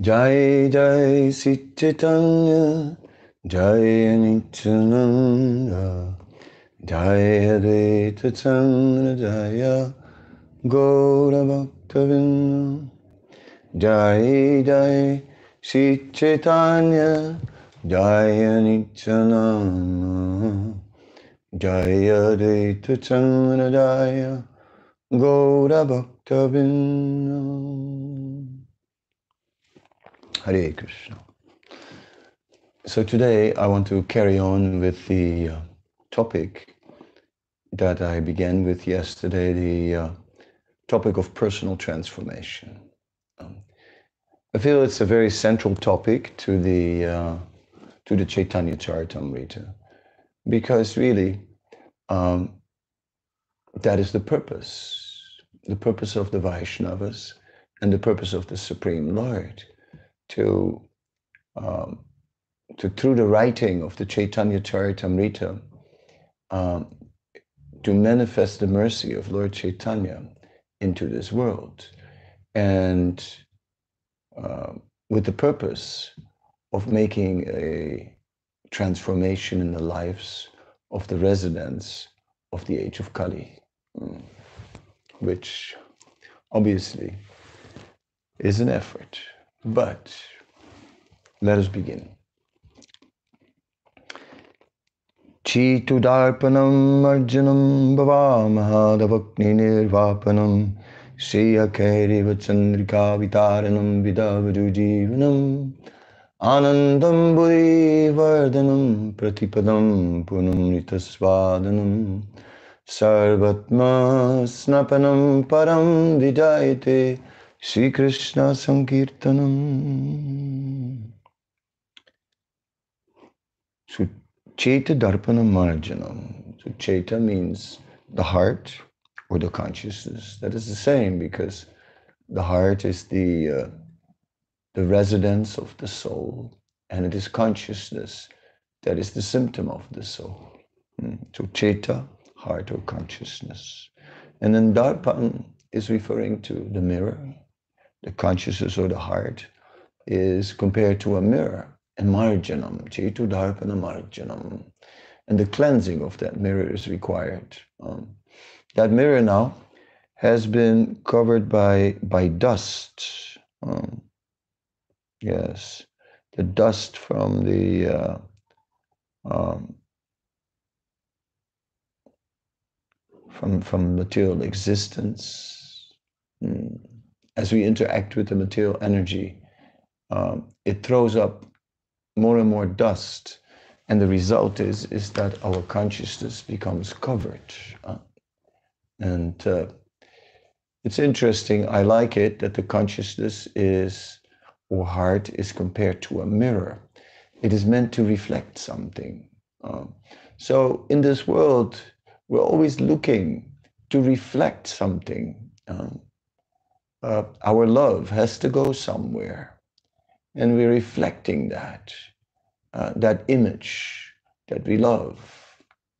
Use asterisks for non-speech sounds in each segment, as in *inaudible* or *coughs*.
Jai Jai Sri Chaitanya Jai Nityananda Jai Advaita Chandra Jaya Gaura Bhaktavrinda Jai Jai Sri Chaitanya Jai Nityananda Jai Advaita Chandra Jaya Gaura Bhaktavrinda Hare Krishna. So today I want to carry on with the uh, topic that I began with yesterday, the uh, topic of personal transformation. Um, I feel it's a very central topic to the uh, to the Chaitanya Charitamrita because really um, that is the purpose, the purpose of the Vaishnavas and the purpose of the Supreme Lord to, um, to through the writing of the Chaitanya Charitamrita, um, to manifest the mercy of Lord Chaitanya into this world, and uh, with the purpose of making a transformation in the lives of the residents of the age of Kali, Mm. which obviously is an effort. But let us begin. Chitudarpanam Arjunam Bhavamahadavakni Nirvapanam Shriyakeriva Chandrika Vitaranam Vidavadu Jivanam Anandam Buddhi Vardhanam Pratipadam Punam Nitasvadanam Sarvatma Snapanam Param Vijayate Sri Krishna Sankirtanam. Cheta Darpana Marjanam. So Cheta means the heart or the consciousness. That is the same because the heart is the uh, the residence of the soul, and it is consciousness that is the symptom of the soul. Hmm. So Cheta, heart or consciousness. And then Darpan is referring to the mirror, the consciousness or the heart, is compared to a mirror. And marjanam, chetu darpana marjanam. And the cleansing of that mirror is required. Um, that mirror now has been covered by, by dust. Um, yes, the dust from the uh, um, from, from material existence. Mm as we interact with the material energy, um, it throws up more and more dust. And the result is, is that our consciousness becomes covered. Uh, and uh, it's interesting, I like it that the consciousness is, or heart is compared to a mirror. It is meant to reflect something. Um, so in this world, we're always looking to reflect something. Um, uh, our love has to go somewhere. And we're reflecting that, uh, that image that we love.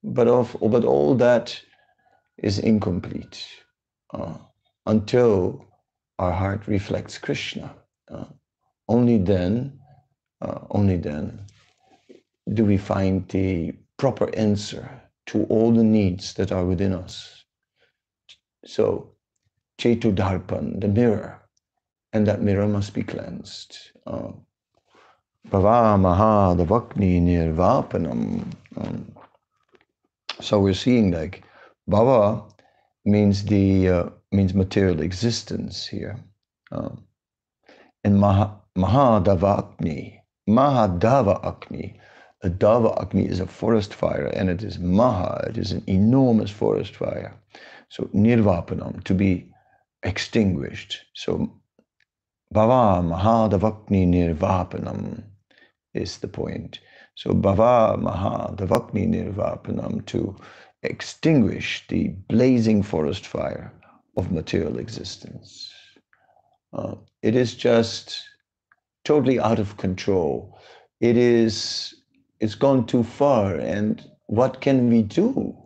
But, of, but all that is incomplete uh, until our heart reflects Krishna. Uh, only then, uh, only then do we find the proper answer to all the needs that are within us. So Chetu Darpan, the mirror, and that mirror must be cleansed. Um, Bhava Davakni Nirvapanam. Um, so we're seeing like Bhava means the uh, means material existence here, um, and Maha Mahadava Akni, Mahadava Akni. A Dava Akni is a forest fire, and it is Maha. It is an enormous forest fire. So Nirvapanam to be extinguished. So Bhava Mahadavakni Nirvapanam is the point. So Bhava Mahadavakni Nirvapanam to extinguish the blazing forest fire of material existence. Uh, it is just totally out of control. It is it's gone too far and what can we do?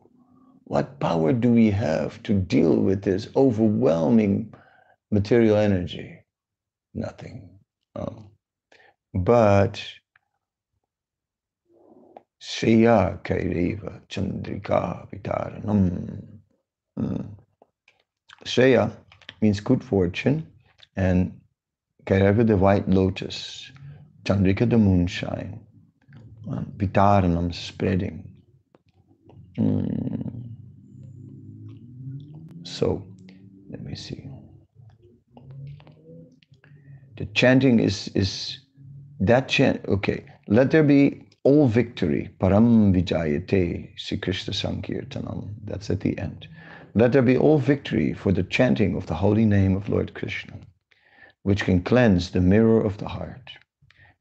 What power do we have to deal with this overwhelming material energy, nothing. Um, but Shriya Kairiva Chandrika Vitaranam. Mm. Shreya means good fortune, and Kairava the white lotus, Chandrika the moonshine, Vitaranam spreading. Mm. So, let me see. The chanting is is that chant. Okay, let there be all victory. Param vijayate Sri Krishna Sankirtanam. That's at the end. Let there be all victory for the chanting of the holy name of Lord Krishna, which can cleanse the mirror of the heart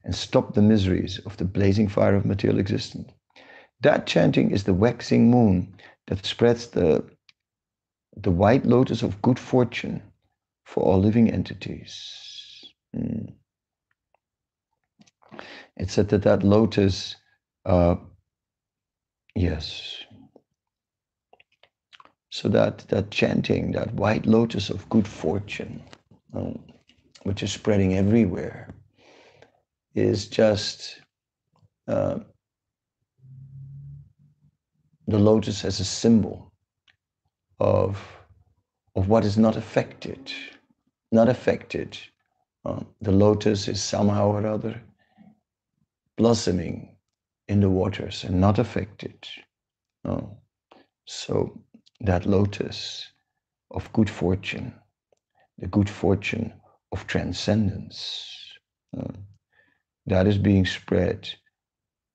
and stop the miseries of the blazing fire of material existence. That chanting is the waxing moon that spreads the, the white lotus of good fortune for all living entities. Mm. It said that that lotus, uh, yes, so that, that chanting, that white lotus of good fortune, um, which is spreading everywhere, is just uh, the lotus as a symbol of, of what is not affected. Not affected. Uh, the lotus is somehow or other blossoming in the waters and not affected. Uh, so that lotus of good fortune, the good fortune of transcendence, uh, that is being spread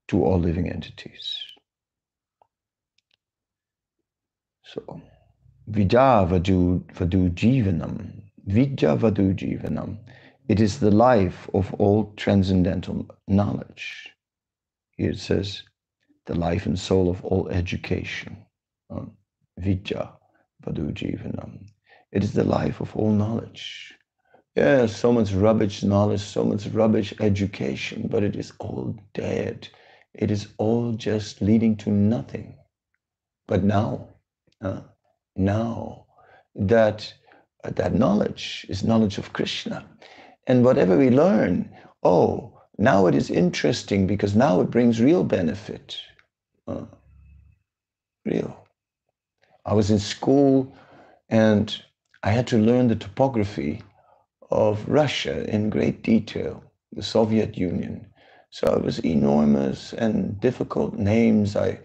to all living entities. So, Vidya Vadu, Vadu Jivanam, Vidya Vadu Jivanam, it is the life of all transcendental knowledge. Here it says, the life and soul of all education. Um, Vidya Vadu Jivanam. It is the life of all knowledge. Yeah, so much rubbish knowledge, so much rubbish education, but it is all dead. It is all just leading to nothing. But now, uh, now that uh, that knowledge is knowledge of Krishna, and whatever we learn, oh, now it is interesting because now it brings real benefit. Uh, real. I was in school and I had to learn the topography of Russia in great detail, the Soviet Union. So it was enormous and difficult names. I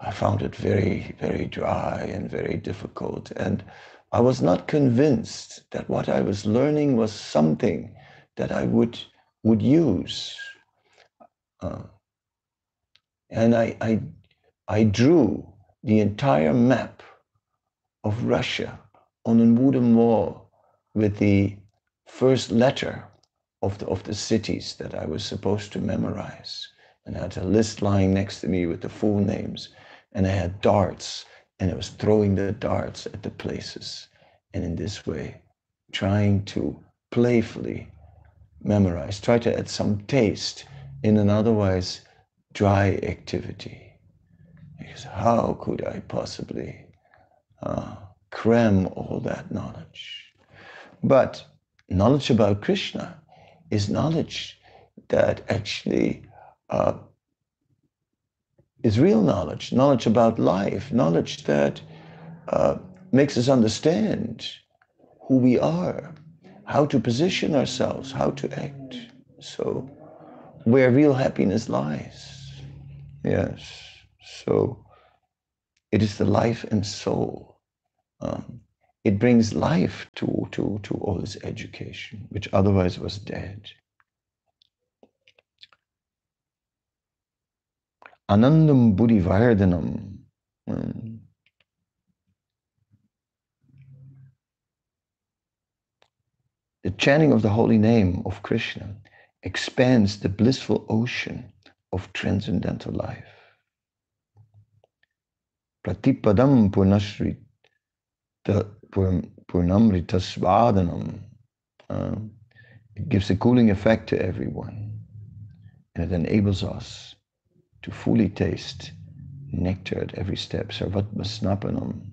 I found it very, very dry and very difficult. And I was not convinced that what I was learning was something that I would, would use. Uh, and I, I, I drew the entire map of Russia on a wooden wall with the first letter of the, of the cities that I was supposed to memorize. And I had a list lying next to me with the full names and I had darts and I was throwing the darts at the places. And in this way, trying to playfully memorize, try to add some taste in an otherwise dry activity. Because how could I possibly uh, cram all that knowledge? But knowledge about Krishna is knowledge that actually uh, is real knowledge, knowledge about life, knowledge that uh, makes us understand who we are, how to position ourselves, how to act. So, where real happiness lies. Yes. So, it is the life and soul. Um, it brings life to, to, to all this education, which otherwise was dead. Anandam Buddhivardhanam. Mm. The chanting of the holy name of Krishna expands the blissful ocean of transcendental life. Pratipadam Purnashri Purnamrita Svadanam. Uh, it gives a cooling effect to everyone and it enables us to fully taste nectar at every step. Sarvatma snapanam.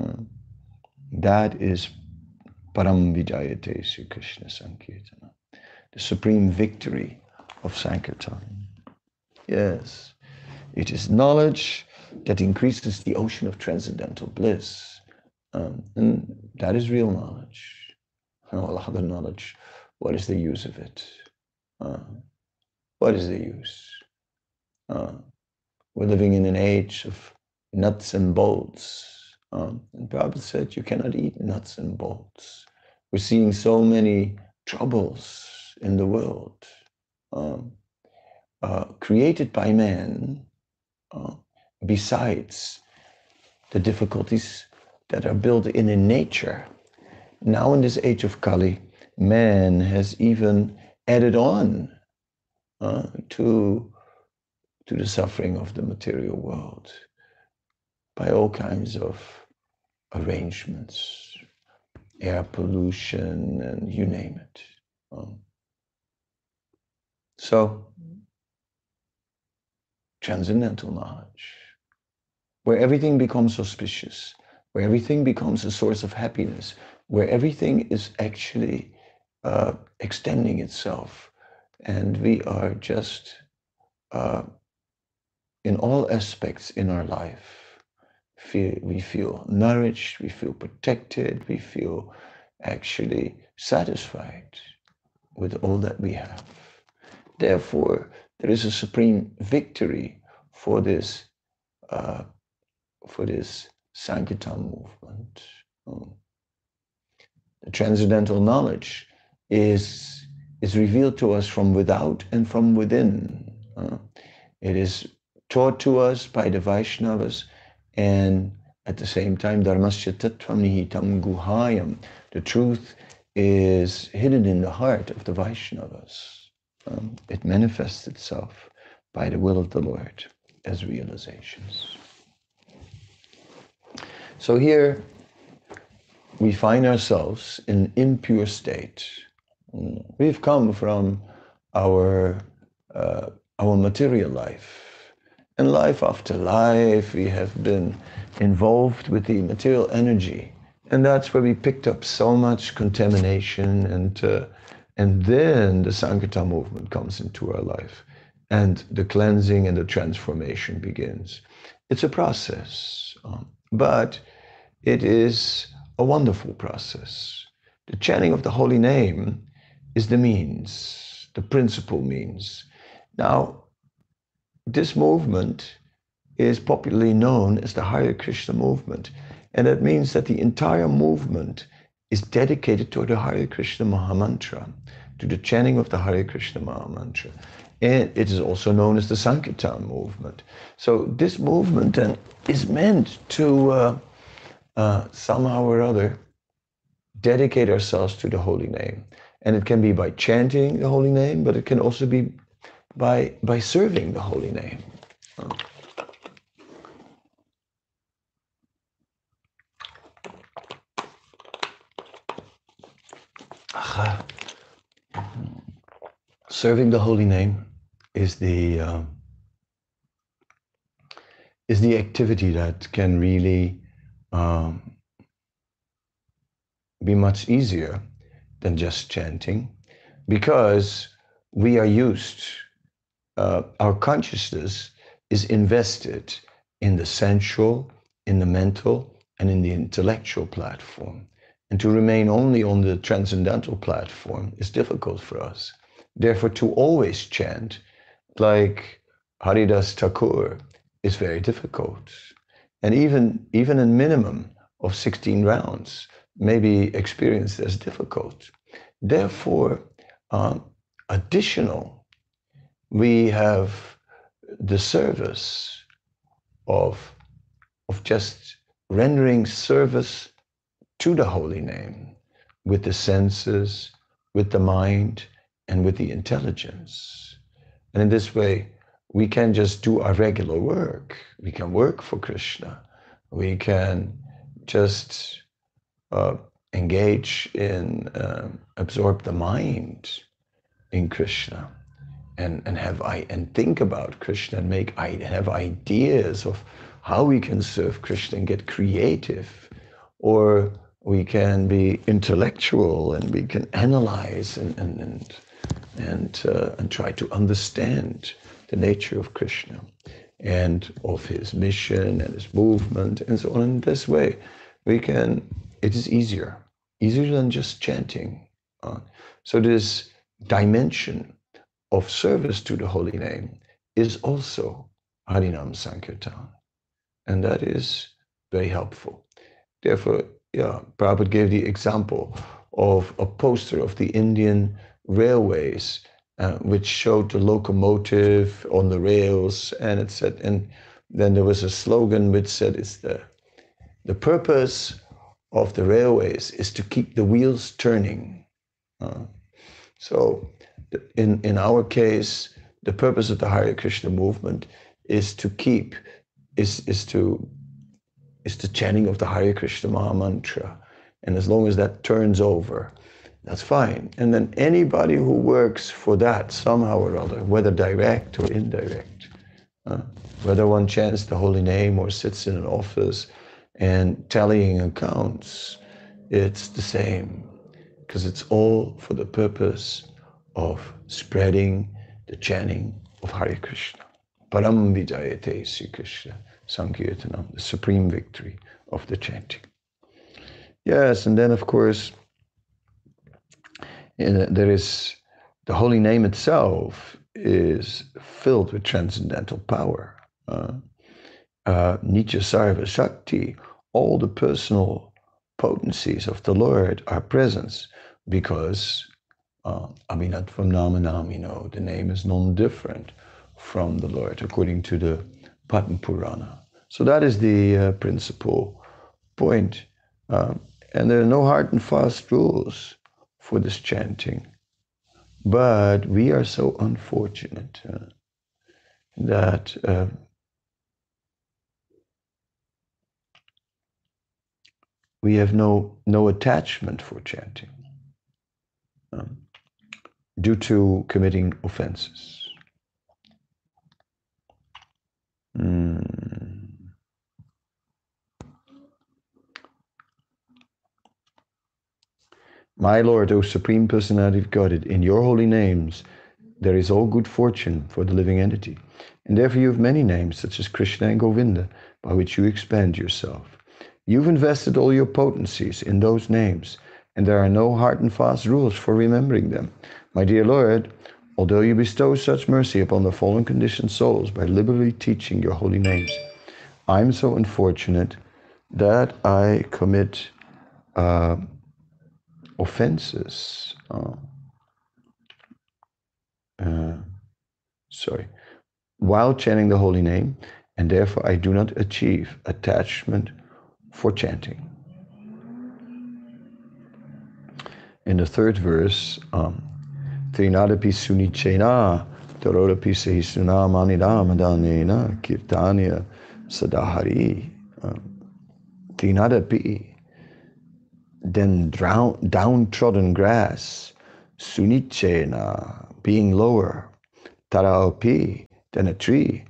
Uh, that is Param Vijayate Sri Krishna Sankirtana. The supreme victory of Sankirtan. Yes, it is knowledge that increases the ocean of transcendental bliss. Um, and that is real knowledge. All other knowledge, what is the use of it? Uh, what is the use? Uh, we're living in an age of nuts and bolts. Um, and Prabhupada said you cannot eat nuts and bolts. We're seeing so many troubles in the world um, uh, created by man, uh, besides the difficulties that are built in in nature. Now, in this age of Kali, man has even added on uh, to, to the suffering of the material world by all kinds of arrangements, air pollution, and you name it. Um, so, transcendental knowledge, where everything becomes auspicious, where everything becomes a source of happiness, where everything is actually uh, extending itself, and we are just uh, in all aspects in our life. Feel, we feel nourished, we feel protected, we feel actually satisfied with all that we have. Therefore, there is a supreme victory for this uh, for this Sankirtan movement. Um, the transcendental knowledge is is revealed to us from without and from within. Uh, it is taught to us by the Vaishnavas and at the same time, Dharmasya Tattvam Nihitam Guhayam. The truth is hidden in the heart of the Vaishnavas um, it manifests itself by the will of the Lord as realizations. So here we find ourselves in an impure state. We've come from our uh, our material life, and life after life, we have been involved with the material energy, and that's where we picked up so much contamination and uh, and then the Sankirtan movement comes into our life and the cleansing and the transformation begins. It's a process, um, but it is a wonderful process. The chanting of the holy name is the means, the principal means. Now, this movement is popularly known as the Hare Krishna movement, and that means that the entire movement is dedicated to the Hare Krishna Mahamantra, to the chanting of the Hare Krishna Mahamantra. And it is also known as the Sankirtan movement. So this movement then is meant to uh, uh, somehow or other dedicate ourselves to the holy name. And it can be by chanting the holy name, but it can also be by, by serving the holy name. Serving the holy name is the uh, is the activity that can really um, be much easier than just chanting, because we are used. Uh, our consciousness is invested in the sensual, in the mental, and in the intellectual platform. And to remain only on the transcendental platform is difficult for us. Therefore, to always chant like Haridas Thakur is very difficult. And even, even a minimum of 16 rounds may be experienced as difficult. Therefore, um, additional, we have the service of, of just rendering service to the holy name with the senses, with the mind, and with the intelligence. And in this way, we can just do our regular work. We can work for Krishna. We can just uh, engage in, uh, absorb the mind in Krishna and, and have I and think about Krishna and make I have ideas of how we can serve Krishna and get creative or we can be intellectual and we can analyze and, and, and, and, uh, and try to understand the nature of Krishna and of his mission and his movement and so on. In this way, we can, it is easier, easier than just chanting. Uh, so this dimension of service to the holy name is also Harinam Sankirtan. And that is very helpful. Therefore, yeah, Prabhupada gave the example of a poster of the Indian railways, uh, which showed the locomotive on the rails, and it said, and then there was a slogan which said, "It's the the purpose of the railways is to keep the wheels turning." Uh, so, in in our case, the purpose of the Hare Krishna movement is to keep, is is to is the chanting of the Hare Krishna Maha Mantra. And as long as that turns over, that's fine. And then anybody who works for that somehow or other, whether direct or indirect, uh, whether one chants the holy name or sits in an office and tallying accounts, it's the same because it's all for the purpose of spreading the chanting of Hare Krishna. Param Vijayate Sri Krishna. Sankirtanam, the supreme victory of the chanting. Yes, and then of course, there is the holy name itself is filled with transcendental power. Uh, uh, Nitya Sarva Shakti, all the personal potencies of the Lord are present because uh, Abhinat from Namanam, you know, the name is non different from the Lord according to the Padma Purana. So that is the uh, principal point. Um, and there are no hard and fast rules for this chanting. But we are so unfortunate uh, that uh, we have no, no attachment for chanting um, due to committing offenses. Mm. My Lord, O Supreme Personality of Godhead, in your holy names there is all good fortune for the living entity. And therefore you have many names, such as Krishna and Govinda, by which you expand yourself. You've invested all your potencies in those names, and there are no hard and fast rules for remembering them. My dear Lord, although you bestow such mercy upon the fallen conditioned souls by liberally teaching your holy names, I'm so unfortunate that I commit uh, offenses. Uh, uh, sorry, while chanting the holy name, and therefore I do not achieve attachment for chanting. In the third verse, um, Trinadapi sunichena tarodapi sehisuna manidamadanena kirtanya sadahari. Um, Trinadapi then drown, downtrodden grass, sunichena, being lower, taraopi, than a tree,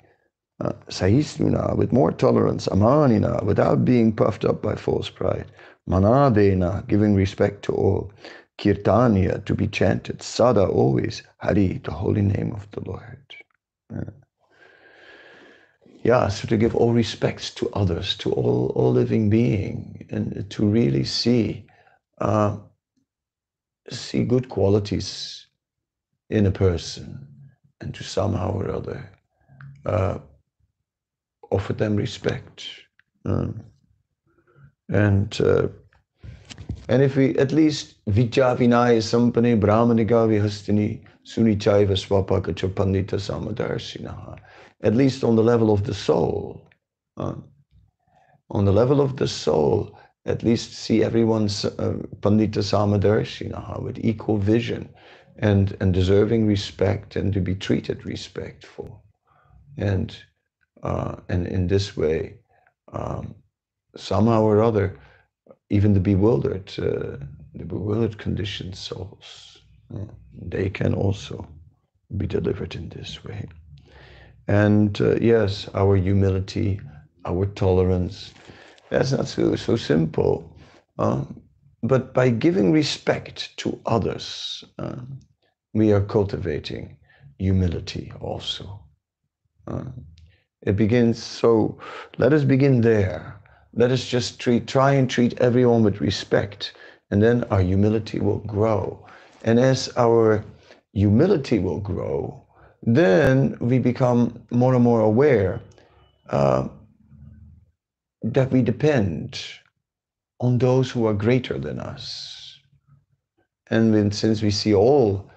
uh, sahisnuna, with more tolerance, amanina, without being puffed up by false pride, manadena, giving respect to all, kirtanya, to be chanted, sada, always, hari, the holy name of the Lord. Yeah yeah, so to give all respects to others, to all, all living being, and to really see uh, see good qualities in a person, and to somehow or other uh, offer them respect. Um, and uh, and if we at least Vijja Vinaya Sampane Brahmaniga Vihastini Sunichaiva Swapaka Pandita Samadarshinaha at least on the level of the soul. Uh, on the level of the soul, at least see everyone's uh, Pandita Samadarshina with equal vision and, and deserving respect and to be treated respectful. And, uh, and in this way, um, somehow or other, even the bewildered, uh, the bewildered conditioned souls, uh, they can also be delivered in this way. And uh, yes, our humility, our tolerance, that's not so, so simple. Uh, but by giving respect to others, uh, we are cultivating humility also. Uh, it begins, so let us begin there. Let us just treat, try and treat everyone with respect, and then our humility will grow. And as our humility will grow, then we become more and more aware uh, that we depend on those who are greater than us. And when, since we see all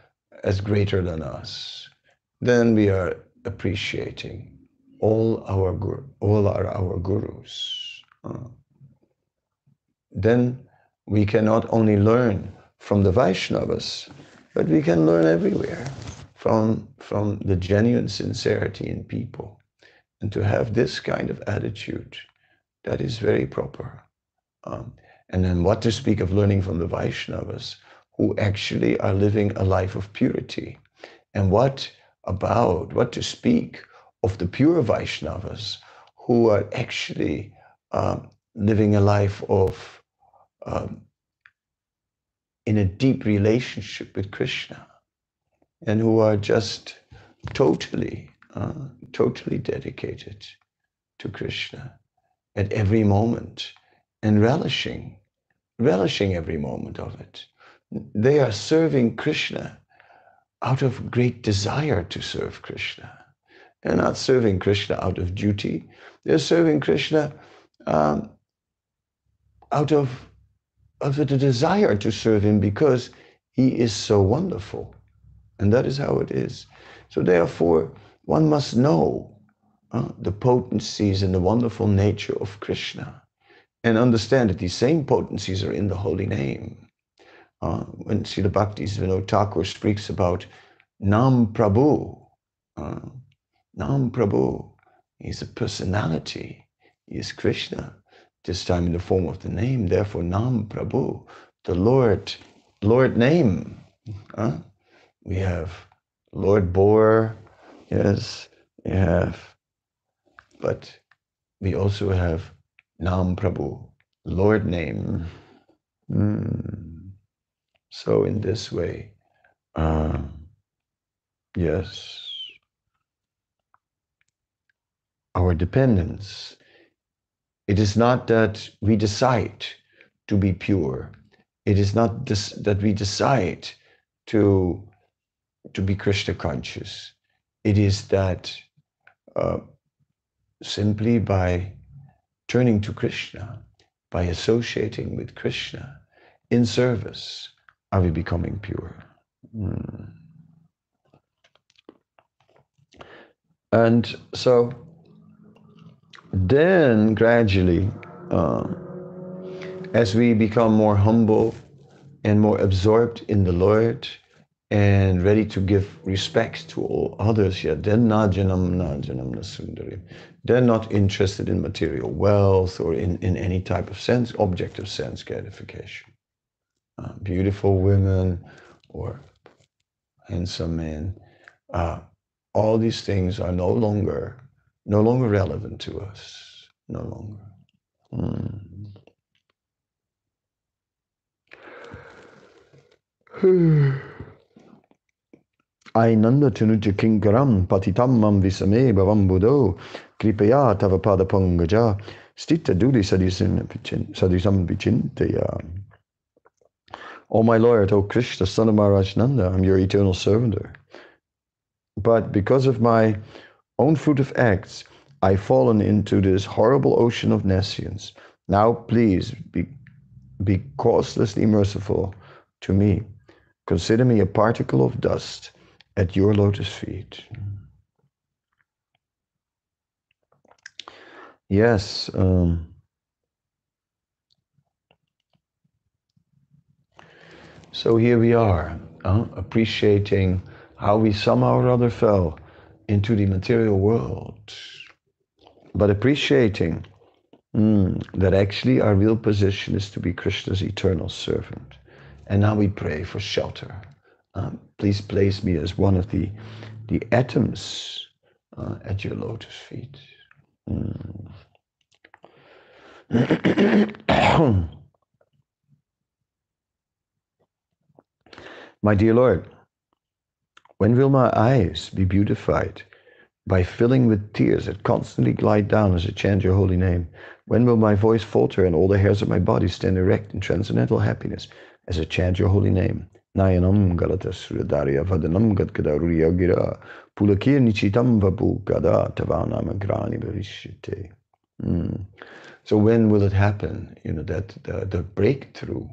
as greater than us, then we are appreciating all our all our, our gurus. Then we can not only learn from the Vaishnavas, but we can learn everywhere from, from the genuine sincerity in people. And to have this kind of attitude, that is very proper. Um, and then what to speak of learning from the Vaishnavas, who actually are living a life of purity. And what about, what to speak of the pure Vaishnavas, who are actually um, living a life of, um, in a deep relationship with Krishna, and who are just totally, uh, totally dedicated to Krishna at every moment and relishing, relishing every moment of it. They are serving Krishna out of great desire to serve Krishna. They're not serving Krishna out of duty. They're serving Krishna um, out of, of the desire to serve him because he is so wonderful. And that is how it is. So therefore, one must know uh, the potencies and the wonderful nature of Krishna and understand that these same potencies are in the holy name. Uh, when Srila Bhakti Vinod Thakur speaks about Nam Prabhu, uh, Nam Prabhu, he's a personality. Is Krishna, this time in the form of the name. Therefore, Nam Prabhu, the Lord, Lord name. Uh, we have Lord Boar, yes, we have, but we also have Nam Prabhu, Lord name. Mm. So in this way, uh, yes, our dependence. It is not that we decide to be pure. It is not that we decide to, to be Krishna conscious. It is that uh, simply by turning to Krishna, by associating with Krishna in service, are we becoming pure. Mm. And so then gradually, uh, as we become more humble and more absorbed in the Lord and ready to give respect to all others, yeah, najanam najanam nasundari. They're not interested in material wealth or in, in any type of sense, objective sense gratification. Uh, beautiful women or handsome men. Uh, all these things are no longer no longer relevant to us. No longer. Hmm. Ainanda tunuja kinkaram patitamam visame bhavam buddho kripaya tava pada pangaja stita duli sadisam vichintaya. O my Lord, O Krishna, son of Maharaj Nanda, I'm your eternal servant. But because of my own fruit of acts, I've fallen into this horrible ocean of nescience. Now, please be, be causelessly merciful to me. Consider me a particle of dust at your lotus feet. Yes. Um, so here we are, uh, appreciating how we somehow or other fell into the material world, but appreciating mm, that actually our real position is to be Krishna's eternal servant. And now we pray for shelter. Um, please place me as one of the, the atoms uh, at your lotus feet. Mm. *coughs* My dear Lord, when will my eyes be beautified by filling with tears that constantly glide down as I chant your holy name? When will my voice falter and all the hairs of my body stand erect in transcendental happiness as I chant your holy name? Nayanam Galatasrudarya Vadanam Gadgadariya Gira Pulakir Nichitam Vapu Gada Tavanam Grani Bhavishyate. Hmm. So when will it happen? You know, that the, the breakthrough,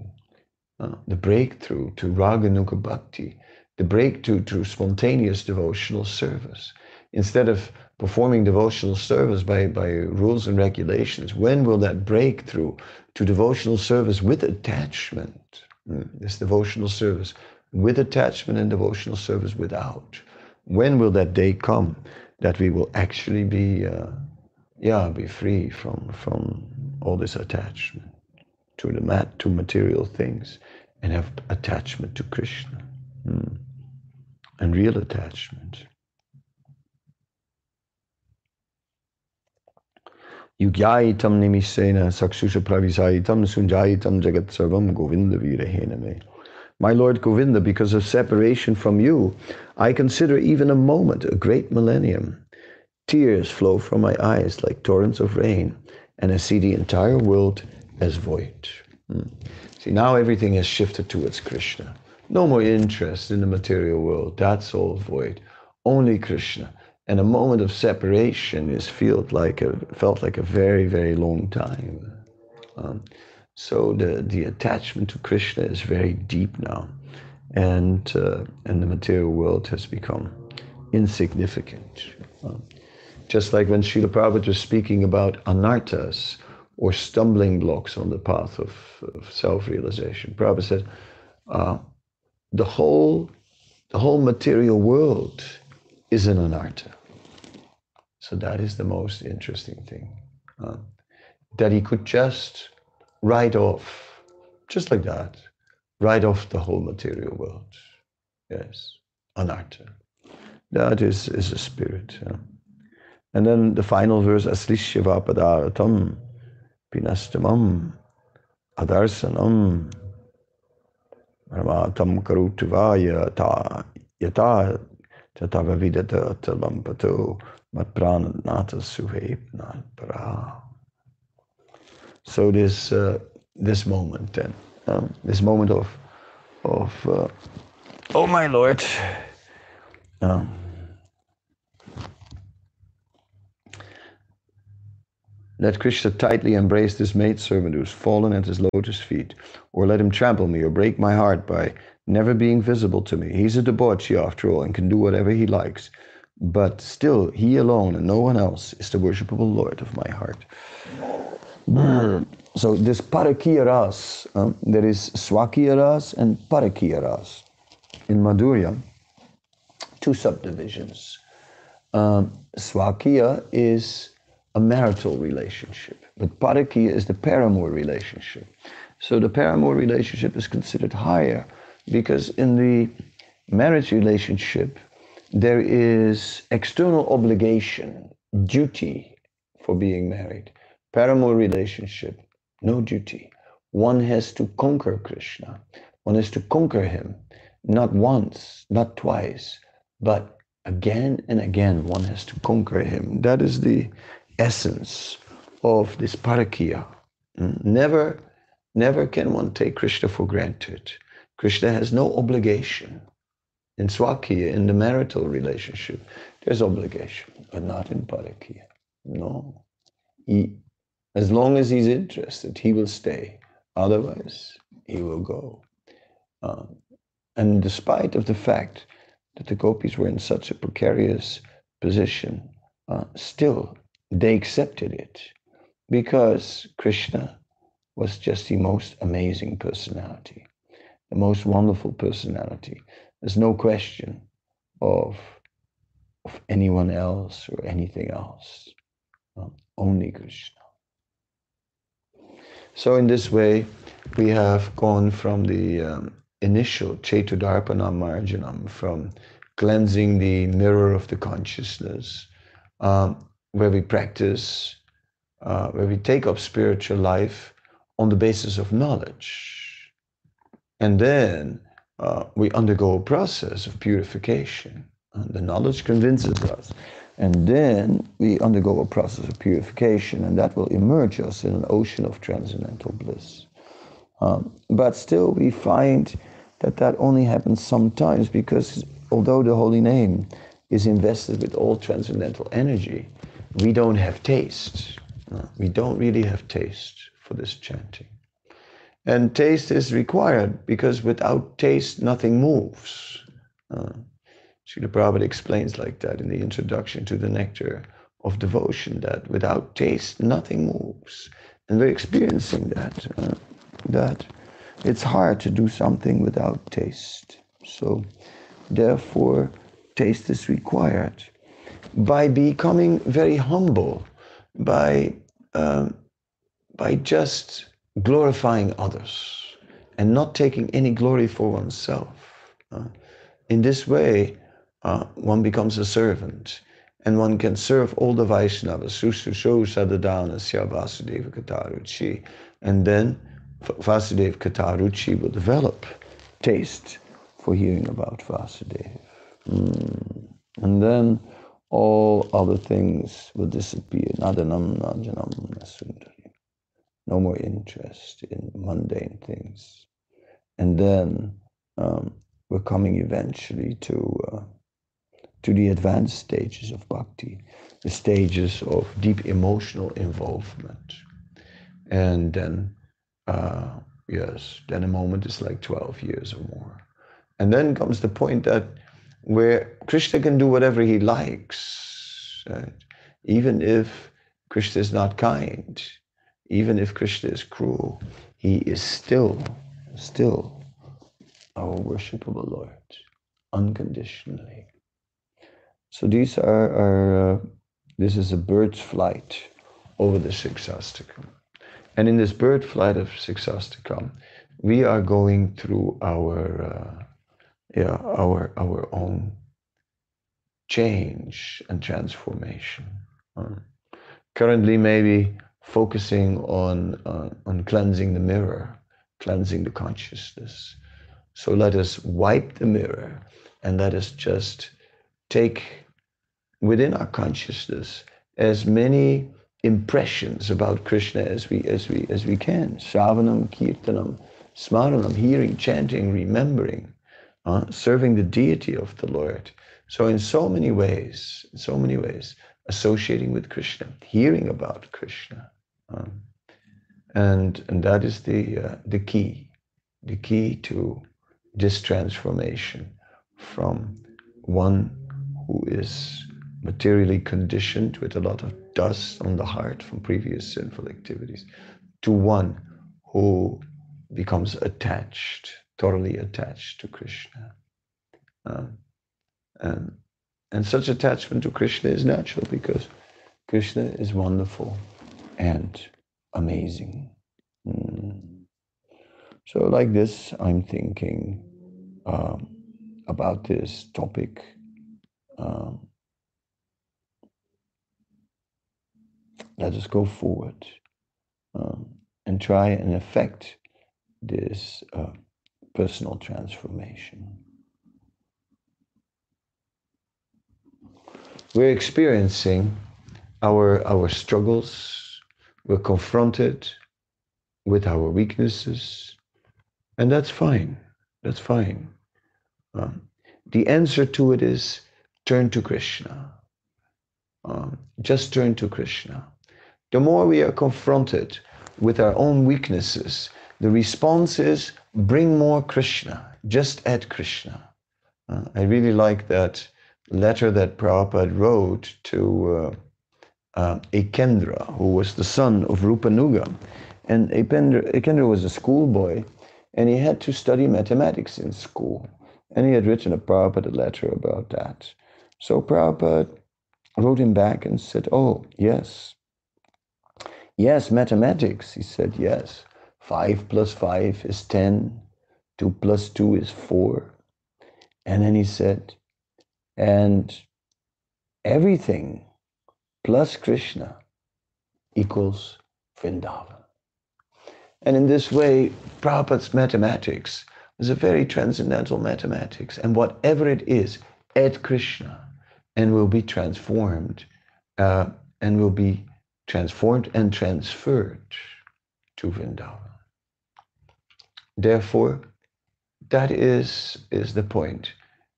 uh, the breakthrough to Raganuga Bhakti, the breakthrough to spontaneous devotional service. Instead of performing devotional service by, by rules and regulations, when will that breakthrough to devotional service with attachment, mm, this devotional service with attachment and devotional service without, when will that day come that we will actually be uh, yeah, be free from from all this attachment to the mat to material things and have attachment to Krishna mm. And real attachment. Nimisena sakshusha pravisaitam sunjaitam jagat sarvam govinda virahena My Lord Govinda, because of separation from you, I consider even a moment a great millennium. Tears flow from my eyes like torrents of rain, and I see the entire world as void. Hmm. See, now everything has shifted towards Krishna. No more interest in the material world. That's all void. Only Krishna. And a moment of separation is felt like a, felt like a very, very long time. Um, so the, the attachment to Krishna is very deep now. And, uh, and the material world has become insignificant. Um, just like when Srila Prabhupada was speaking about anarthas or stumbling blocks on the path of, of self-realization. Prabhupada said, uh, the whole the whole material world is an anartha. So that is the most interesting thing. Uh, that he could just write off, just like that, write off the whole material world. Yes, anartha. That is, is a spirit. Yeah. And then the final verse, Aslishyava padaratam pinastamam adarsanam ramatam karutuvaya ta yata matpranadnata suhepna So this uh, this moment then, um, this moment of of uh, oh my Lord. Um, Let Krishna tightly embrace this maidservant who's fallen at his lotus feet, or let him trample me or break my heart by never being visible to me. He's a debauchee after all and can do whatever he likes. But still, he alone and no one else is the worshipable Lord of my heart. *clears throat* So this parakiya ras, um, there is swakiya ras and parakiya ras. In Madhurya, two subdivisions. Um, is a marital relationship, but parakiya is the paramour relationship. So the paramour relationship is considered higher because in the marriage relationship, there is external obligation, duty for being married. Paramour relationship, no duty. One has to conquer Krishna. One has to conquer him, not once, not twice, but again and again one has to conquer him. That is the essence of this parakiya. Mm, never, never can one take Krishna for granted. Krishna has no obligation. In swakiya, in the marital relationship, there's obligation, but not in parakiya. No. He, as long as he's interested, he will stay. Otherwise, he will go. Um, and despite of the fact that the gopis were in such a precarious position, uh, still they accepted it because Krishna was just the most amazing personality, the most wonderful personality. There's no question of, of anyone else or anything else, um, only Krishna. So in this way, we have gone from the um, initial Chetudarpanam Marjanam, from cleansing the mirror of the consciousness, um, where we practice, uh, where we take up spiritual life on the basis of knowledge. And then uh, we undergo a process of purification. And the knowledge convinces us. And then we undergo a process of purification, and that will immerse us in an ocean of transcendental bliss. Um, but still, we find that that only happens sometimes because although the holy name is invested with all transcendental energy, we don't have taste. We don't really have taste for this chanting. And taste is required because without taste, nothing moves. Uh, Srila Prabhupada explains like that in the introduction to the Nectar of Devotion that without taste, nothing moves. And we're experiencing that. Uh, that it's hard to do something without taste. So, therefore, taste is required. By becoming very humble, by, um, by just glorifying others and not taking any glory for oneself. Uh, in this way, uh, one becomes a servant and one can serve all the Vaishnavas, Sususho Sadadana Sya Kataruchi. And then Vasudeva Kataruchi will develop taste for hearing about Vasudeva. Mm. And then all other things will disappear. No more interest in mundane things. And then um, we're coming eventually to uh, to the advanced stages of bhakti, the stages of deep emotional involvement. And then, uh, yes, then a moment is like 12 years or more. And then comes the point that where Krishna can do whatever he likes, right? even if Krishna is not kind, even if Krishna is cruel, he is still, still our worshipable Lord, unconditionally. So these are, are uh, this is a bird's flight over the Siksastakam. And in this bird flight of Siksastakam, we are going through our, uh, yeah, our, our own change and transformation. Um, currently, maybe focusing on, uh, on cleansing the mirror, cleansing the consciousness. So let us wipe the mirror and let us just take within our consciousness as many impressions about Krishna as we as we as we can. Shravanam, Kirtanam, Smaranam, hearing, chanting, remembering, uh, serving the deity of the Lord. So in so many ways, in so many ways, associating with Krishna, hearing about Krishna. Um, and, and that is the, uh, the key, the key to this transformation from one who is materially conditioned with a lot of dust on the heart from previous sinful activities, to one who becomes attached, totally attached to Krishna. Um, and, and such attachment to Krishna is natural because Krishna is wonderful and amazing. Mm. So, like this, I'm thinking um, about this topic. Um, let us go forward um, and try and affect this uh, personal transformation. We're experiencing our, our struggles, we're confronted with our weaknesses, and that's fine. That's fine. Um, the answer to it is turn to Krishna. Um, just turn to Krishna the more we are confronted with our own weaknesses, the response is bring more Krishna, just add Krishna. Uh, I really like that letter that Prabhupada wrote to uh, uh, Ekendra, who was the son of Rupanuga. And Ekendra, Ekendra was a schoolboy, and he had to study mathematics in school. And he had written a Prabhupada letter about that. So Prabhupada wrote him back and said, Oh, yes, Yes, mathematics. He said, Yes. 5 plus 5 is 10. 2 plus 2 is 4. And then he said, And everything plus Krishna equals Vrindavan. And in this way, Prabhupada's mathematics is a very transcendental mathematics. And whatever it is, add Krishna and will be transformed uh, and will be transformed and transferred to Vrindavan. Therefore, that is, is the point.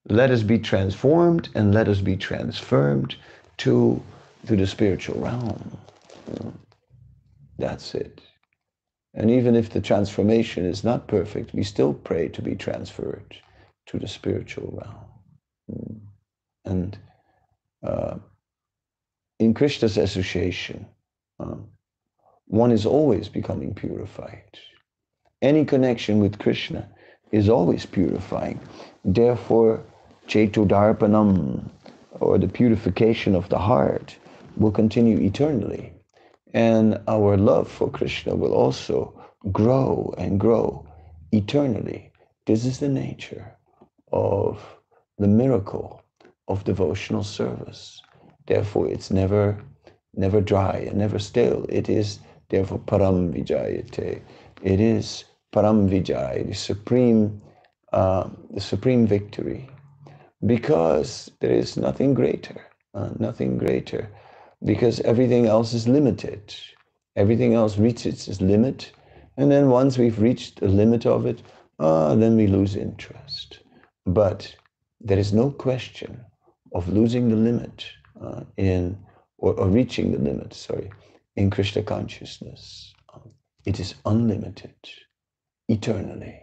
Let us be transformed and let us be transformed to, to the spiritual realm. That's it. And even if the transformation is not perfect, we still pray to be transferred to the spiritual realm. And uh, in Krishna's association, uh, one is always becoming purified. Any connection with Krishna is always purifying. Therefore, Chetudarpanam, or the purification of the heart, will continue eternally. And our love for Krishna will also grow and grow eternally. This is the nature of the miracle of devotional service. Therefore, it's never, never dry and never stale. It is therefore param vijayate. It is param vijay, the supreme, uh, the supreme victory, because there is nothing greater, uh, nothing greater, because everything else is limited. Everything else reaches its limit, and then once we've reached the limit of it, uh, then we lose interest. But there is no question of losing the limit uh, in, or, or, reaching the limit, sorry, in Krishna consciousness. It is unlimited, eternally.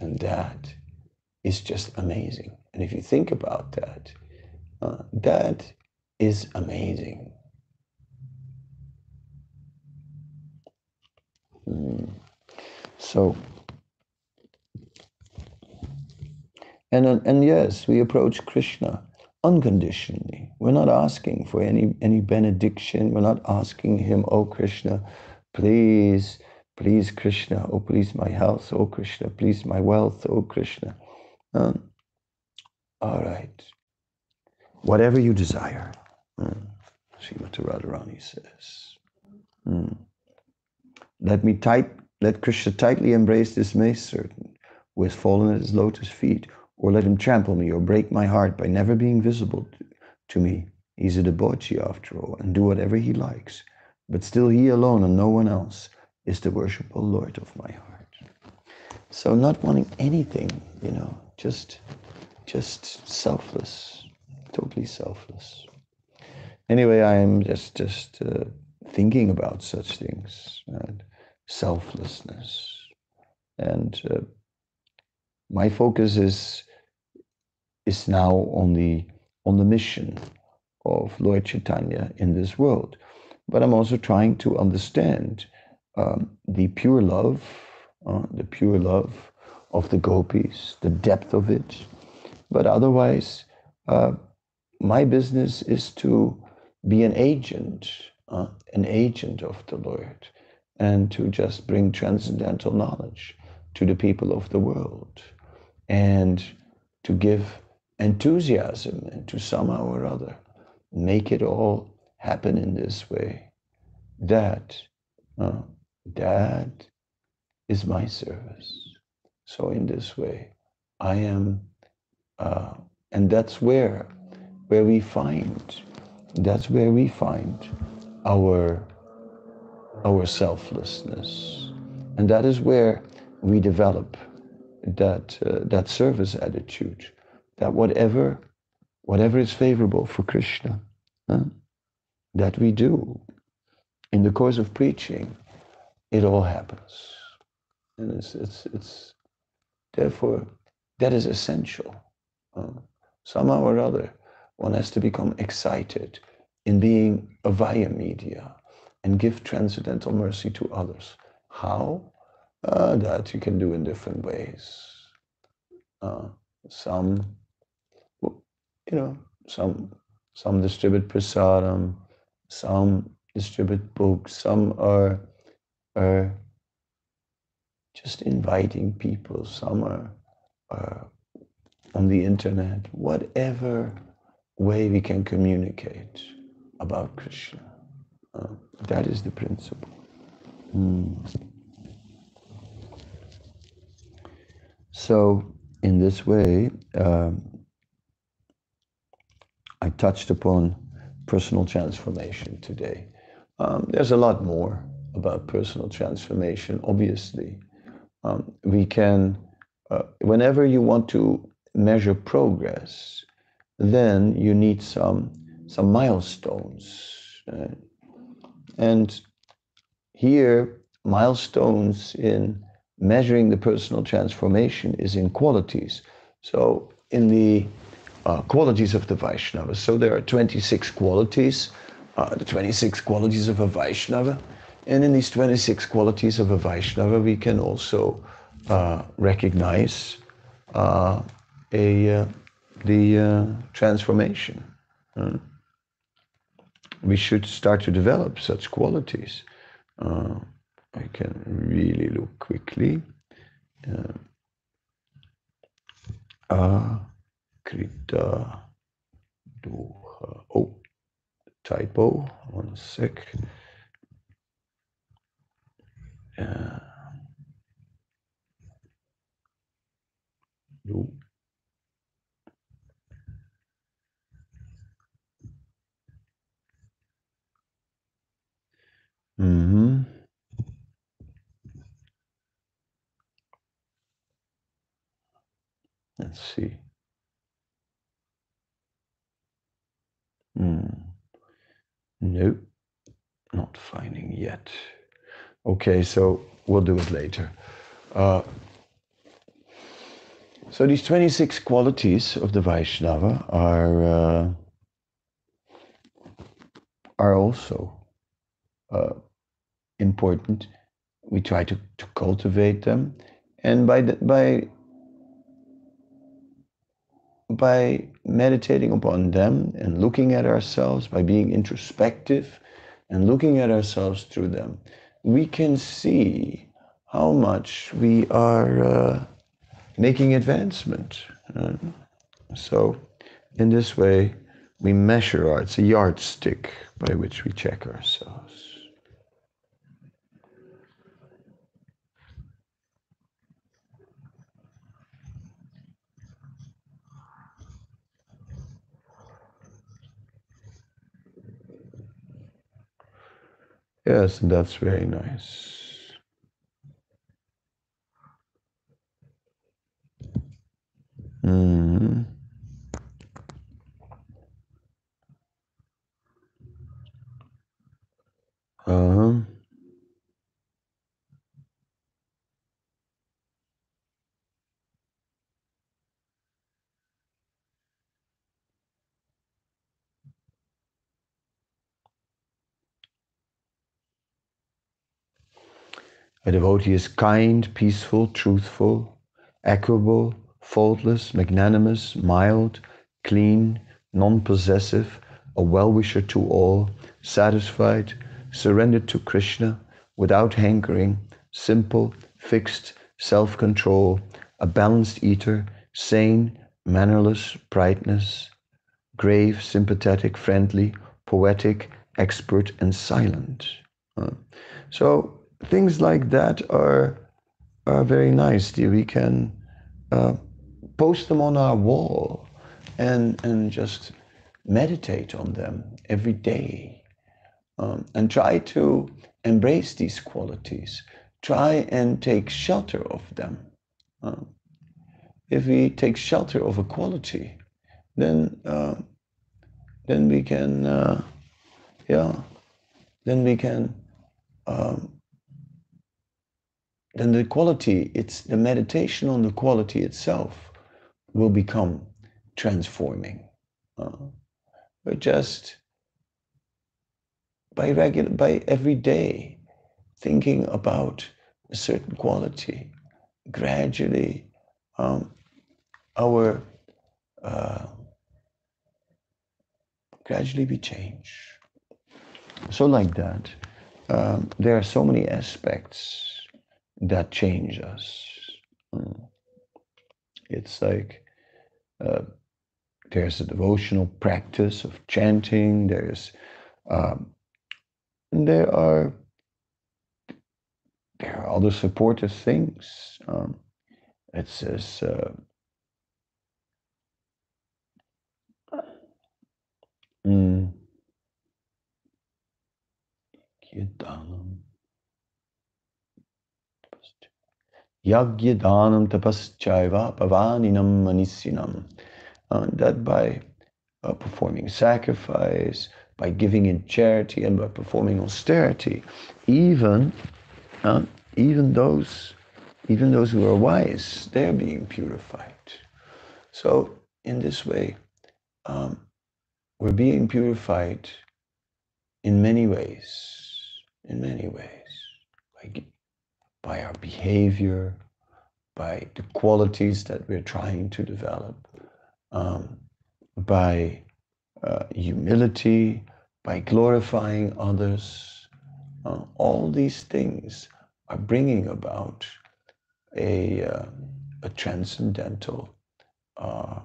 And that is just amazing. And if you think about that, uh, that is amazing. Mm. So, and, and yes, we approach Krishna unconditionally. We're not asking for any, any benediction. We're not asking him, oh Krishna, please, please Krishna, oh please my health, oh Krishna, please my wealth, oh Krishna. Um, all right. Whatever you desire, mm. Radharani says. Mm. Let me tight, let Krishna tightly embrace this mace certain, who has fallen at his lotus feet, or let him trample me or break my heart by never being visible to, to me. He's a debauchee after all, and do whatever he likes. But still he alone and no one else is the worshipful Lord of my heart. So not wanting anything, you know, just just selfless, totally selfless. Anyway, I am just just uh, thinking about such things and selflessness, and uh, my focus is is now on the on the mission of Lord Chaitanya in this world. But I'm also trying to understand um, the pure love, uh, the pure love of the gopis, the depth of it. But otherwise, uh, my business is to be an agent, uh, an agent of the Lord, and to just bring transcendental knowledge to the people of the world, and to give enthusiasm and to somehow or other make it all happen in this way. That, uh, that is my service. So in this way, I am, uh, and that's where, where we find, that's where we find our, our selflessness, and that is where we develop that uh, that service attitude that whatever, whatever is favorable for Krishna, huh, that we do in the course of preaching, it all happens. And it's, it's, it's therefore, that is essential. Uh, somehow or other, one has to become excited in being a via media and give transcendental mercy to others. How? Uh, that you can do in different ways. Uh, some you know, some some distribute prasadam, some distribute books, some are are just inviting people, some are, are on the internet, whatever way we can communicate about Krishna. Uh, that is the principle. Mm. So, in this way, um, I touched upon personal transformation today. Um, there's a lot more about personal transformation, obviously. Um, we can, uh, whenever you want to measure progress, then you need some, some milestones. Uh, and here, milestones in measuring the personal transformation is in qualities. So, in the uh, qualities of the Vaishnava, so there are 26 qualities, uh, the 26 qualities of a Vaishnava. And in these 26 qualities of a Vaishnava, we can also uh, recognize uh, a, uh, the uh, transformation. we should start to develop such qualities. I can really look quickly. Uh, Krita Duha. Oh, typo. One sec. Uh, do. Mm-hmm. Let's see. Hmm. No, not finding yet. Okay, so we'll do it later. Uh, so these 26 qualities of the Vaishnava are uh, are also uh, important. We try to, to cultivate them, and by the, by by meditating upon them and looking at ourselves, by being introspective and looking at ourselves through them, we can see how much we are uh, making advancement. Uh, so, in this way, we measure our, it's a yardstick by which we check ourselves. Yes, that's very nice. Mm. Uh-huh. A devotee is kind, peaceful, truthful, equable, faultless, magnanimous, mild, clean, non possessive, a well wisher to all, satisfied, surrendered to Krishna, without hankering, simple, fixed, self control, a balanced eater, sane, mannerless, brightness, grave, sympathetic, friendly, poetic, expert, and silent. So things like that are are very nice. We can uh, post them on our wall and and just meditate on them every day um, and try to embrace these qualities. Try and take shelter of them. Uh, if we take shelter of a quality, then uh, then we can uh, yeah then we can um, then the quality, it's the meditation on the quality itself will become transforming. Uh, but just by regular, by every day, thinking about a certain quality, gradually um, our uh, gradually we change. So like that, um, there are so many aspects that change us. Mm. It's like uh, there's a devotional practice of chanting. There's um, there are there are other supportive things. Um, it says, uh, mm, Yagyadanam tapaschaiva pavaninam manisinam. Uh, that by uh, performing sacrifice, by giving in charity, and by performing austerity, even uh, even those even those who are wise, they're being purified. So in this way, um, we're being purified in many ways. In many ways, by, by our behavior, by the qualities that we're trying to develop, um, by uh, humility, by glorifying others. Uh, all these things are bringing about a, uh, a transcendental uh,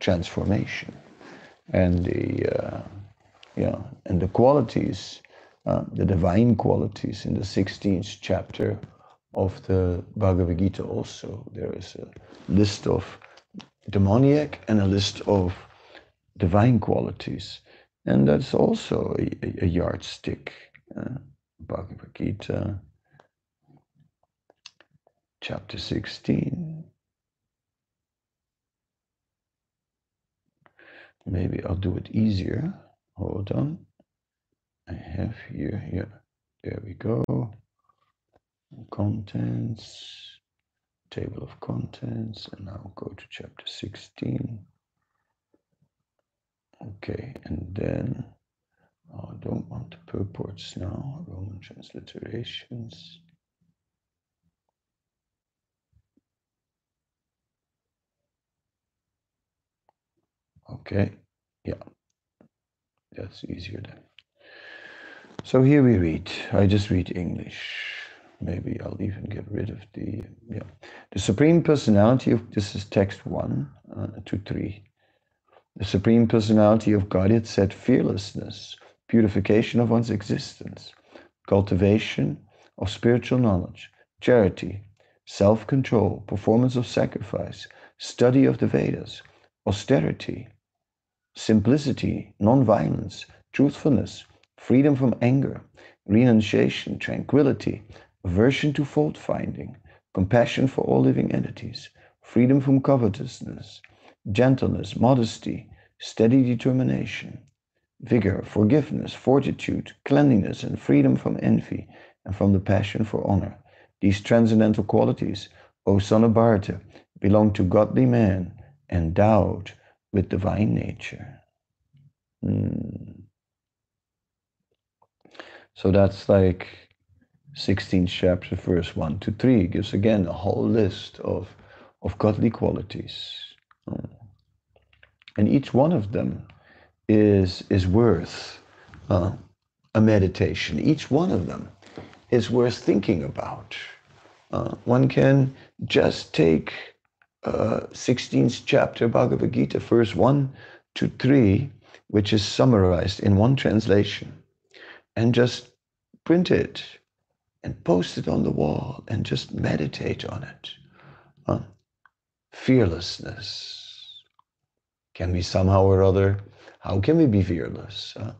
transformation. And the, uh, yeah, and the qualities, uh, the divine qualities in the 16th chapter of the Bhagavad Gita also. There is a list of demoniac and a list of divine qualities. And that's also a, a yardstick. Uh, Bhagavad Gita, chapter 16. Maybe I'll do it easier. Hold on. I have here, here. There we go. Contents, table of contents, and now go to chapter 16. Okay, and then oh, I don't want the purports now, Roman transliterations. Okay, yeah, that's easier then. So here we read, I just read English. Maybe I'll even get rid of the, yeah. The Supreme Personality of, this is text 1 uh, 3. The Supreme Personality of Godhead said fearlessness, purification of one's existence, cultivation of spiritual knowledge, charity, self control, performance of sacrifice, study of the Vedas, austerity, simplicity, non-violence, truthfulness, freedom from anger, renunciation, tranquility, aversion to fault finding, compassion for all living entities, freedom from covetousness, gentleness, modesty, steady determination, vigor, forgiveness, fortitude, cleanliness, and freedom from envy and from the passion for honor. These transcendental qualities, O son of Bharata, belong to godly man endowed with divine nature. Hmm. So that's like 16th chapter, verse 1 to 3. It gives again a whole list of, of godly qualities. And each one of them is, is worth uh, a meditation. Each one of them is worth thinking about. Uh, one can just take uh, 16th chapter Bhagavad Gita, verse 1 to 3, which is summarized in one translation, and just print it and post it on the wall and just meditate on it. Uh, fearlessness. Can we somehow or other, how can we be fearless? Uh,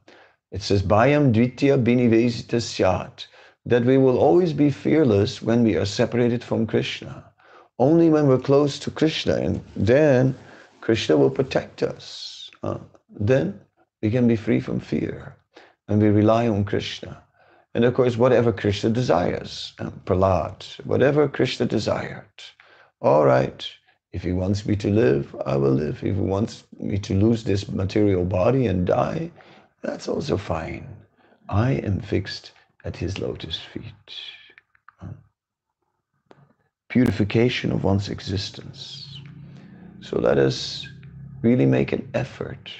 it says, Bayam Dvitya Binivesita Syat, that we will always be fearless when we are separated from Krishna only when we're close to Krishna, and then Krishna will protect us. Uh, then we can be free from fear, and we rely on Krishna. And of course, whatever Krishna desires, uh, Prahlad, whatever Krishna desired. All right, if he wants me to live, I will live. If he wants me to lose this material body and die, that's also fine. I am fixed at his lotus feet purification of one's existence. So let us really make an effort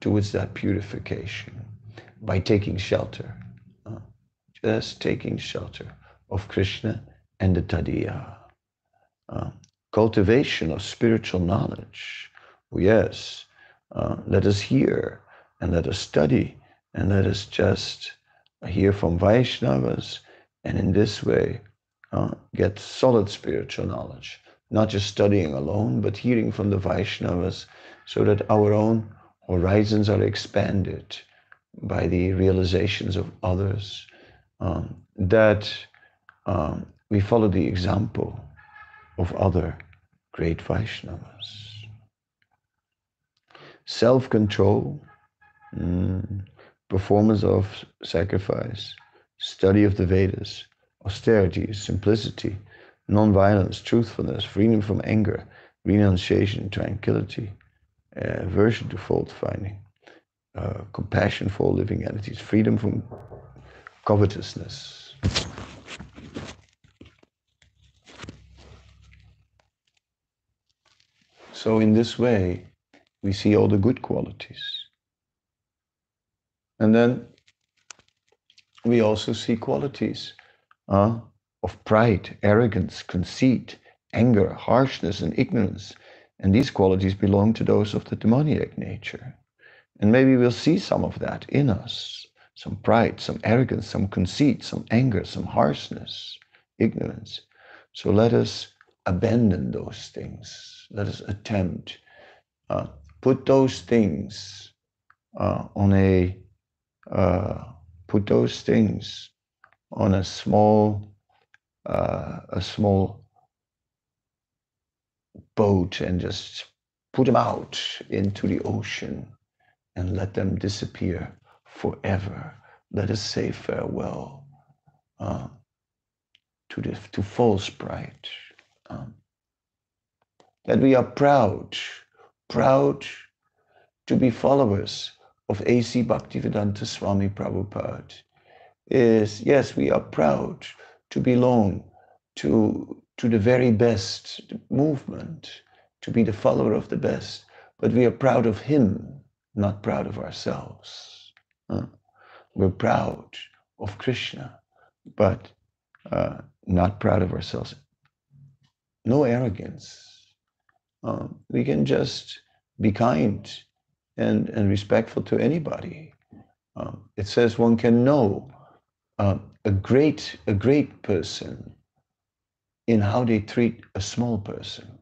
towards that purification by taking shelter, just taking shelter of Krishna and the Tadiya. Uh, cultivation of spiritual knowledge. Yes, uh, let us hear and let us study and let us just hear from Vaishnavas and in this way uh, get solid spiritual knowledge not just studying alone, but hearing from the Vaishnavas so that our own horizons are expanded by the realizations of others, um, that um, we follow the example of other great Vaishnavas. Self control, mm, performance of sacrifice, study of the Vedas, austerity, simplicity, non-violence, truthfulness, freedom from anger, renunciation, tranquility, aversion to fault finding, uh, compassion for all living entities, freedom from covetousness. So, in this way, we see all the good qualities. And then we also see qualities uh, of pride, arrogance, conceit, anger, harshness, and ignorance. And these qualities belong to those of the demoniac nature. And maybe we'll see some of that in us some pride, some arrogance, some conceit, some anger, some harshness, ignorance. So let us abandon those things. Let us attempt uh, put those things uh, on a uh, put those things on a small uh, a small boat and just put them out into the ocean and let them disappear forever. Let us say farewell uh, to the to false pride. Um, that we are proud, proud to be followers of A.C. Bhaktivedanta Swami Prabhupada. Is yes, we are proud to belong to to the very best movement, to be the follower of the best, but we are proud of him, not proud of ourselves. Uh, we're proud of Krishna, but uh, not proud of ourselves. No arrogance. Um, we can just be kind and, and respectful to anybody. Um, it says one can know uh, a great a great person in how they treat a small person.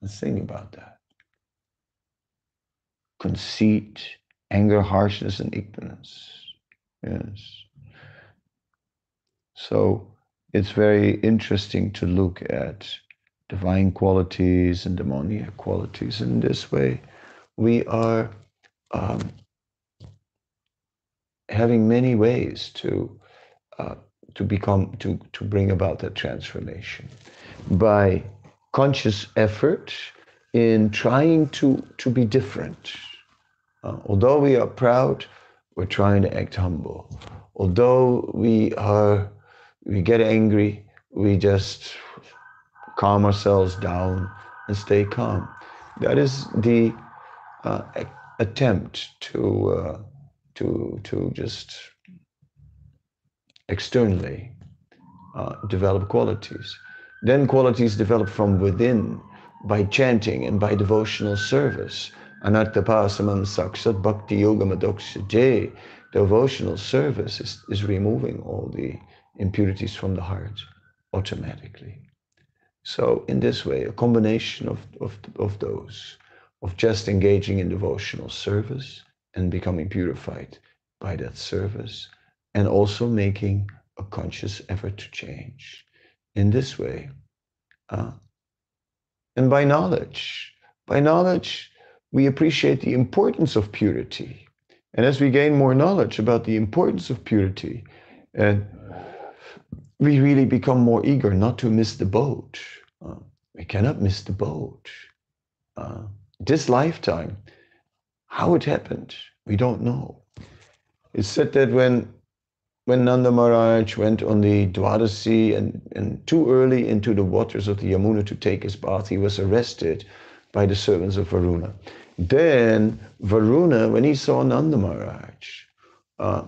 Let's think about that. Conceit, anger, harshness, and ignorance. Yes. So it's very interesting to look at divine qualities and demoniac qualities. In this way, we are um, having many ways to uh, to become to to bring about that transformation by conscious effort in trying to to be different uh, although we are proud, we're trying to act humble. Although we are, we get angry, we just calm ourselves down and stay calm. That is the uh, attempt to uh, to to just externally uh, develop qualities. Then qualities develop from within by chanting and by devotional service Anartapasamam Sakshat Bhakti Yoga Madokshaje. Devotional service is, is removing all the impurities from the heart automatically. So, in this way, a combination of, of, of those, of just engaging in devotional service and becoming purified by that service, and also making a conscious effort to change. In this way, uh, and by knowledge, by knowledge, we appreciate the importance of purity. And as we gain more knowledge about the importance of purity, and we really become more eager not to miss the boat. Uh, we cannot miss the boat. Uh, this lifetime, how it happened, we don't know. It's said that when when Nanda Maharaj went on the Dwadasi and, and too early into the waters of the Yamuna to take his bath, he was arrested by the servants of Varuna. Then Varuna, when he saw Nanda Maharaj, uh,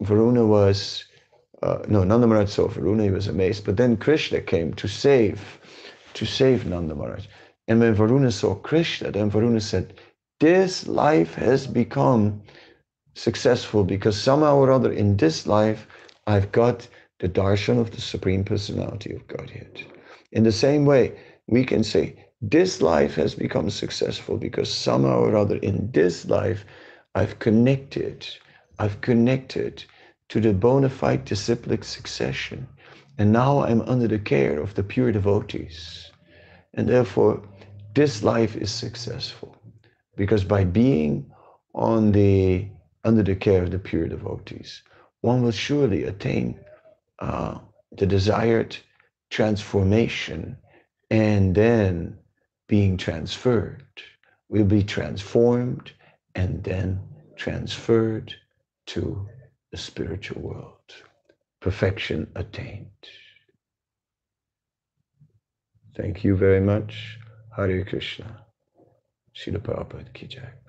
Varuna was, uh, no, Nanda Maharaj saw Varuna, he was amazed. But then Krishna came to save, to save Nanda Maharaj. And when Varuna saw Krishna, then Varuna said, this life has become successful because somehow or other in this life, I've got the darshan of the Supreme Personality of Godhead. In the same way, we can say, this life has become successful because somehow or other in this life, I've connected, I've connected to the bona fide disciplic succession. And now I'm under the care of the pure devotees. And therefore, this life is successful because by being on the under the care of the pure devotees, one will surely attain uh, the desired transformation and then being transferred will be transformed and then transferred to the spiritual world. Perfection attained. Thank you very much. Hare Krishna. Srila Prabhupada.